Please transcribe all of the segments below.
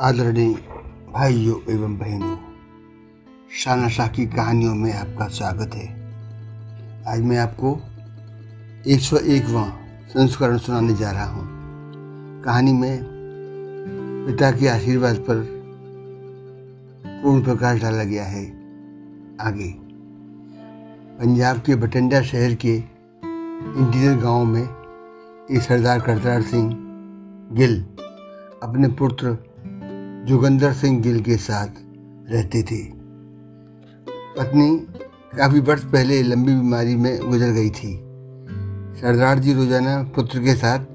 आदरणीय भाइयों एवं बहनों शाना शाह की कहानियों में आपका स्वागत है। आज मैं आपको एक सौ एकवा संस्करण सुनाने जा रहा हूँ। कहानी में पिता के आशीर्वाद पर पूर्ण प्रकाश डाला गया है। आगे, पंजाब के बठिंडा शहर के इंटीरियर गाँव में एक सरदार करतार सिंह गिल अपने पुत्र जोगंदर सिंह गिल के साथ रहते थे। पत्नी काफ़ी वर्ष पहले लंबी बीमारी में गुजर गई थी। सरदार जी रोज़ाना पुत्र के साथ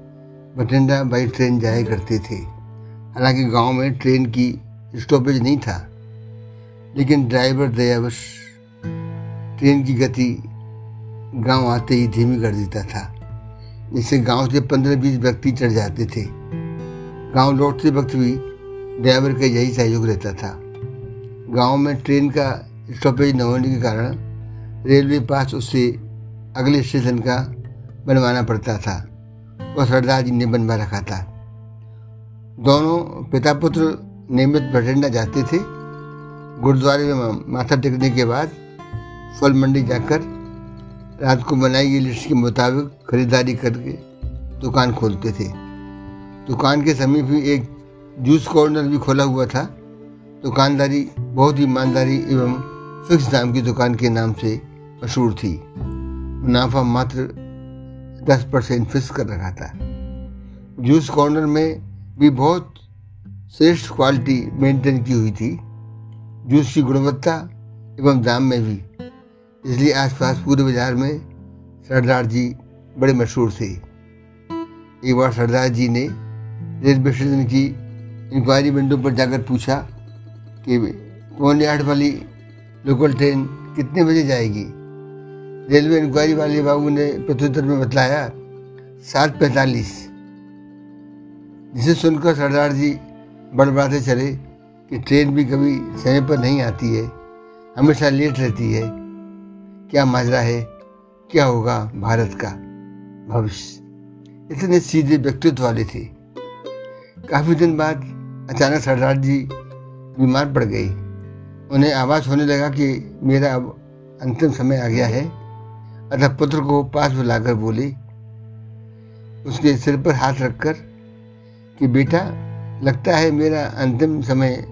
बठिंडा बाई ट्रेन जाया करते थे। हालाँकि गाँव में ट्रेन की स्टॉपेज नहीं था, लेकिन ड्राइवर दयावश ट्रेन की गति गाँव आते ही धीमी कर देता था, जिससे गाँव से पंद्रह बीस व्यक्ति चढ़ जाते थे। गाँव लौटते वक्त भी ड्राइवर का यही सहयोग रहता था। गाँव में ट्रेन का स्टॉपेज न होने के कारण रेलवे पास उससे अगले स्टेशन का बनवाना पड़ता था वह सरदार जी ने बनवा रखा था। दोनों पिता पुत्र नियमित बठिंडा जाते थे। गुरुद्वारे में, माथा टेकने के बाद फल मंडी जाकर रात को बनाई गई लिस्ट के मुताबिक खरीदारी करके दुकान खोलते थे। दुकान के समीप ही एक जूस कॉर्नर भी खोला हुआ था। दुकानदारी, बहुत ही ईमानदारी एवं फिक्स दाम की दुकान के नाम से मशहूर थी। मुनाफा मात्र दस परसेंट फिक्स कर रखा था। जूस कॉर्नर में भी बहुत श्रेष्ठ क्वालिटी मेंटेन की हुई थी। जूस की गुणवत्ता एवं दाम में भी। इसलिए आसपास पूरे बाज़ार में सरदार जी बड़े मशहूर थे। एक बार सरदार जी ने रेलवे स्टेशन की इंक्वायरी विंडो पर जाकर पूछा कि पौने आठ वाली लोकल ट्रेन कितने बजे जाएगी? रेलवे इंक्वायरी वाले बाबू ने प्रत्युत्तर में बतलाया, सात पैंतालीस। जिसे सुनकर सरदार जी बड़बड़ाते चले कि ट्रेन भी कभी समय पर नहीं आती है, हमेशा लेट रहती है। क्या माजरा है? क्या होगा भारत का भविष्य? इतने सीधे व्यक्तित्व वाले थे। काफ़ी दिन बाद अचानक सरदार जी बीमार पड़ गई उन्हें आवाज़ होने लगा कि मेरा अब अंतिम समय आ गया है। अतः पुत्र को पास बुलाकर बोली। उसके सिर पर हाथ रखकर कि बेटा, लगता है मेरा अंतिम समय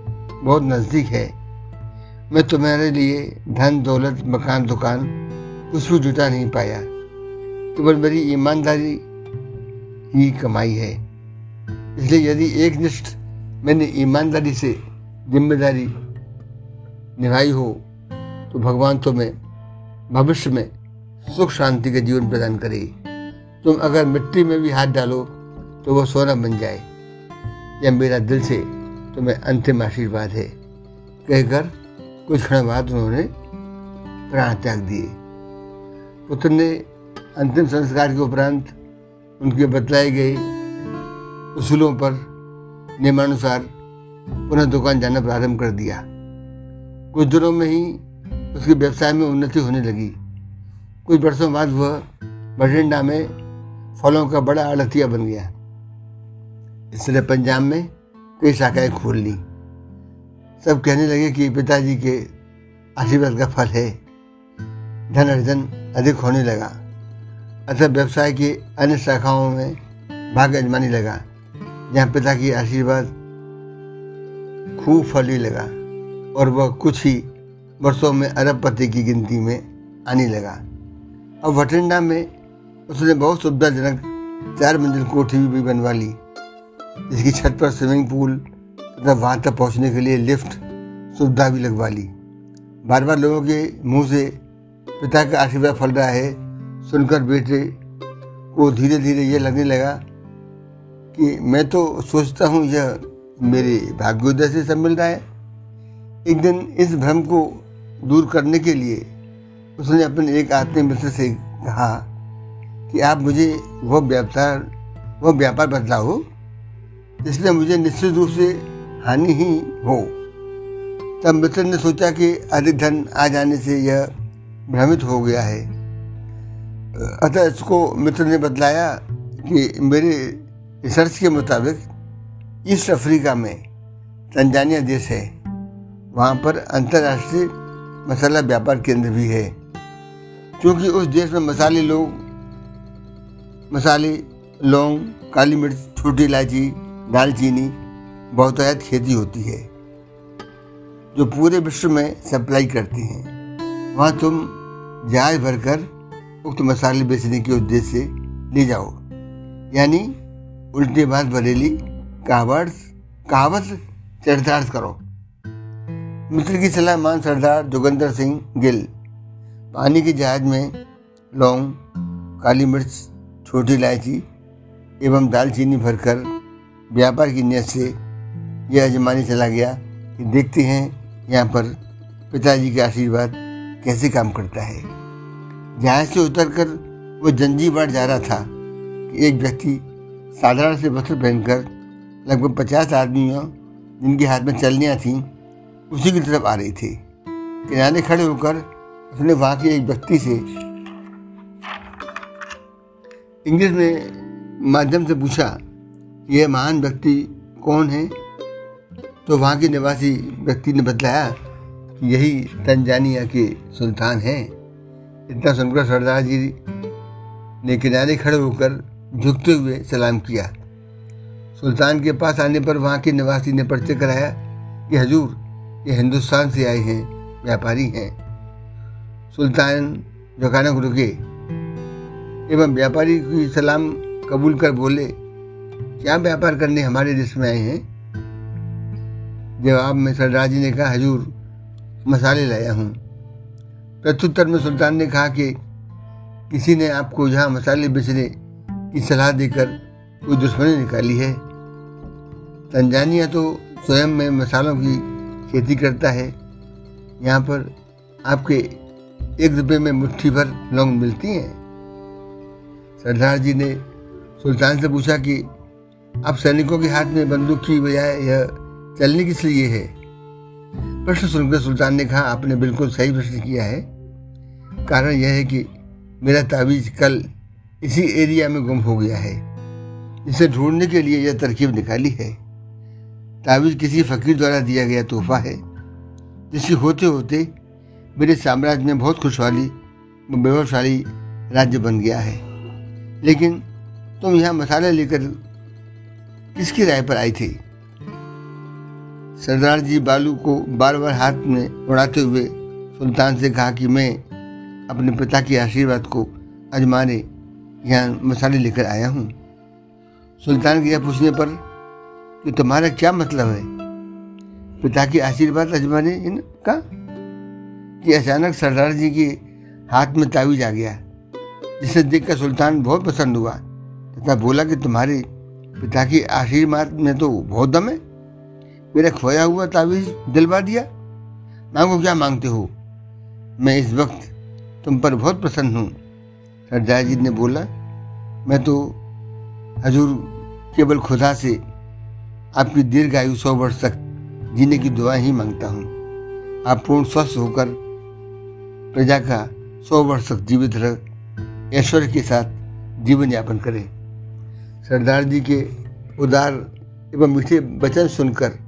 बहुत नज़दीक है। मैं तुम्हारे लिए धन, दौलत, मकान, दुकान कुछ भी जुटा नहीं पाया। केवल मेरी ईमानदारी ही कमाई है। इसलिए यदि एक निष्ठ मैंने ईमानदारी से ज़िम्मेदारी निभाई हो तो भगवान तुम्हें भविष्य में सुख शांति का जीवन प्रदान करे। तुम अगर मिट्टी में भी हाथ डालो तो वह सोना बन जाए। यह मेरा दिल से तुम्हें अंतिम आशीर्वाद है। कहकर कुछ क्षण बाद उन्होंने प्राण त्याग दिए। पुत्र ने अंतिम संस्कार के उपरांत उनके बतलाए गए उसूलों पर नियमानुसार पुनः दुकान जाना प्रारंभ कर दिया। कुछ दिनों में ही उसके व्यवसाय में उन्नति होने लगी। कुछ वर्षों बाद वह बठिंडा में फलों का बड़ा आड़तिया बन गया। इसलिए पंजाब में कई शाखाएँ खोल ली। सब कहने लगे कि पिताजी के आशीर्वाद का फल है। धन अर्जन अधिक होने लगा। अतः व्यवसाय की अन्य शाखाओं में भाग अजमाने लगा। जहाँ पिता की आशीर्वाद खूब फलने लगा और वह कुछ ही वर्षों में अरबपति की गिनती में आने लगा। अब भटिंडा में उसने बहुत सुविधाजनक चार मंजिल कोठी भी बनवा ली, जिसकी छत पर स्विमिंग पूल तथा वहाँ तक पहुँचने के लिए लिफ्ट सुविधा भी लगवा ली। बार बार लोगों के मुँह से पिता का आशीर्वाद फल रहा है, सुनकर बेटे को धीरे धीरे ये लगने लगा कि मैं तो सोचता हूँ यह मेरे भाग्योदय से सब मिल रहा है एक दिन इस भ्रम को दूर करने के लिए उसने अपने एक आत्मीय मित्र से कहा कि आप मुझे वह व्यापार वह व्यापार बदलाओ इसलिए मुझे निश्चित रूप से हानि ही हो। तब मित्र ने सोचा कि अधिक धन आ जाने से यह भ्रमित हो गया है। अतः इसको मित्र ने बतलाया कि मेरे रिसर्च के मुताबिक ईस्ट अफ्रीका में तंजानिया देश है। वहाँ पर अंतर्राष्ट्रीय मसाला व्यापार केंद्र भी है। क्योंकि उस देश में मसाले लोग, मसाले, लौंग, काली मिर्च, छोटी इलायची, दालचीनी, बहुतायत खेती होती है, जो पूरे विश्व में सप्लाई करती हैं। वहाँ तुम जहाज़ भरकर उक्त मसाले बेचने के उद्देश्य से ले जाओ। यानी उल्टे बात बरेली कहावत कहावत चरितार्थ करो। मित्र की सलाह मान सरदार जोगेंद्र सिंह गिल। पानी के जहाज़ में लौंग, काली मिर्च, छोटी इलायची एवं दालचीनी भरकर व्यापार की नीयत से यह अजमाने चला गया कि देखते हैं यहाँ पर पिताजी का आशीर्वाद कैसे काम करता है। जहाज़ से उतरकर वो जंजी बाढ़ जा रहा था कि एक व्यक्ति साधारण से वस्त्र पहनकर लगभग पचास आदमियों, जिनके हाथ में चलनियाँ थीं, उसी की तरफ़ आ रही थी। किनारे खड़े होकर उसने वहाँ के एक व्यक्ति से इंग्लिश में माध्यम से पूछा कि यह महान व्यक्ति कौन है? तो वहाँ के निवासी व्यक्ति ने बताया कि यही तंजानिया के सुल्तान हैं। इतना सुनकर सरदार जी ने किनारे खड़े होकर झुकते हुए सलाम किया। सुल्तान के पास आने पर वहाँ के निवासी ने परिचय कराया कि, हजूर, ये हिंदुस्तान से आए हैं, व्यापारी हैं। सुल्तान जकानक रुके। एवं व्यापारी की सलाम कबूल कर बोले, क्या व्यापार करने हमारे देश में आए हैं? जवाब में सरदार जी ने कहा, हजूर, मसाले लाया हूँ। प्रत्युत्तर में सुल्तान ने कहा कि, किसी ने आपको यहाँ मसाले बेचने की सलाह देकर कोई दुश्मनी निकाली है। तंजानिया तो स्वयं में मसालों की खेती करता है। यहाँ पर आपके एक रुपये में मुट्ठी भर लौंग मिलती हैं। सरदार जी ने सुल्तान से पूछा कि आप सैनिकों के हाथ में बंदूक की बजाय यह चलने किस लिए है? प्रश्न सुनकर सुल्तान ने कहा, आपने बिल्कुल सही प्रश्न किया है। कारण यह है कि मेरा तावीज कल इसी एरिया में गुम हो गया है। इसे ढूँढने के लिए यह तरकीब निकाली है। तावीज किसी फकीर द्वारा दिया गया तोहफा है। जिसके होते होते मेरे साम्राज्य में बहुत खुशहाली वैभवशाली राज्य बन गया है। लेकिन तुम यहाँ मसाले लेकर किसकी राय पर आई थी? सरदार जी बालू को बार बार हाथ में उड़ाते हुए सुल्तान से कहा कि मैं अपने पिता के आशीर्वाद को अजमाने यहाँ मसाले लेकर आया हूँ। सुल्तान के यह पूछने पर कि तुम्हारा क्या मतलब है? पिता की आशीर्वाद अजमाने का कि अचानक सरदार जी के हाथ में तावीज आ गया, जिसे देखकर सुल्तान बहुत पसंद हुआ, तथा बोला कि तुम्हारे पिता की आशीर्वाद में तो बहुत दम है। मेरा खोया हुआ तावीज दिलवा दिया। मांगो क्या मांगते हो? मैं इस वक्त तुम पर बहुत प्रसन्न हूँ। सरदार जी ने बोला, मैं तो हजूर केवल खुदा से आपकी दीर्घ आयु सौ वर्ष तक जीने की दुआ ही माँगता हूँ। आप पूर्ण स्वस्थ होकर प्रजा का सौ वर्ष तक जीवित रह, ऐश्वर्य के साथ जीवन यापन करें। सरदार जी के उदार एवं मीठे वचन सुनकर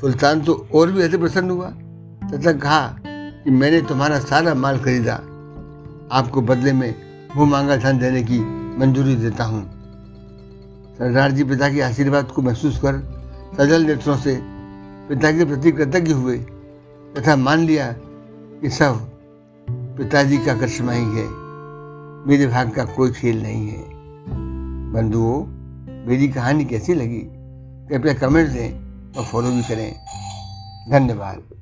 सुल्तान तो और भी अधिक प्रसन्न हुआ, तथा कहा कि, मैंने तुम्हारा सारा माल खरीदा आपको बदले में वो मांगा धन देने की मंजूरी देता हूँ। सरदार जी पिता के आशीर्वाद को महसूस कर सजल नेत्रों से पिता के प्रति कृतज्ञ हुए तथा मान लिया कि सब पिताजी का करिश्मा ही। है मेरे भाग का कोई खेल नहीं है। बंधुओं, मेरी कहानी कैसी लगी? कृपया कमेंट दें और फॉलो भी करें। धन्यवाद।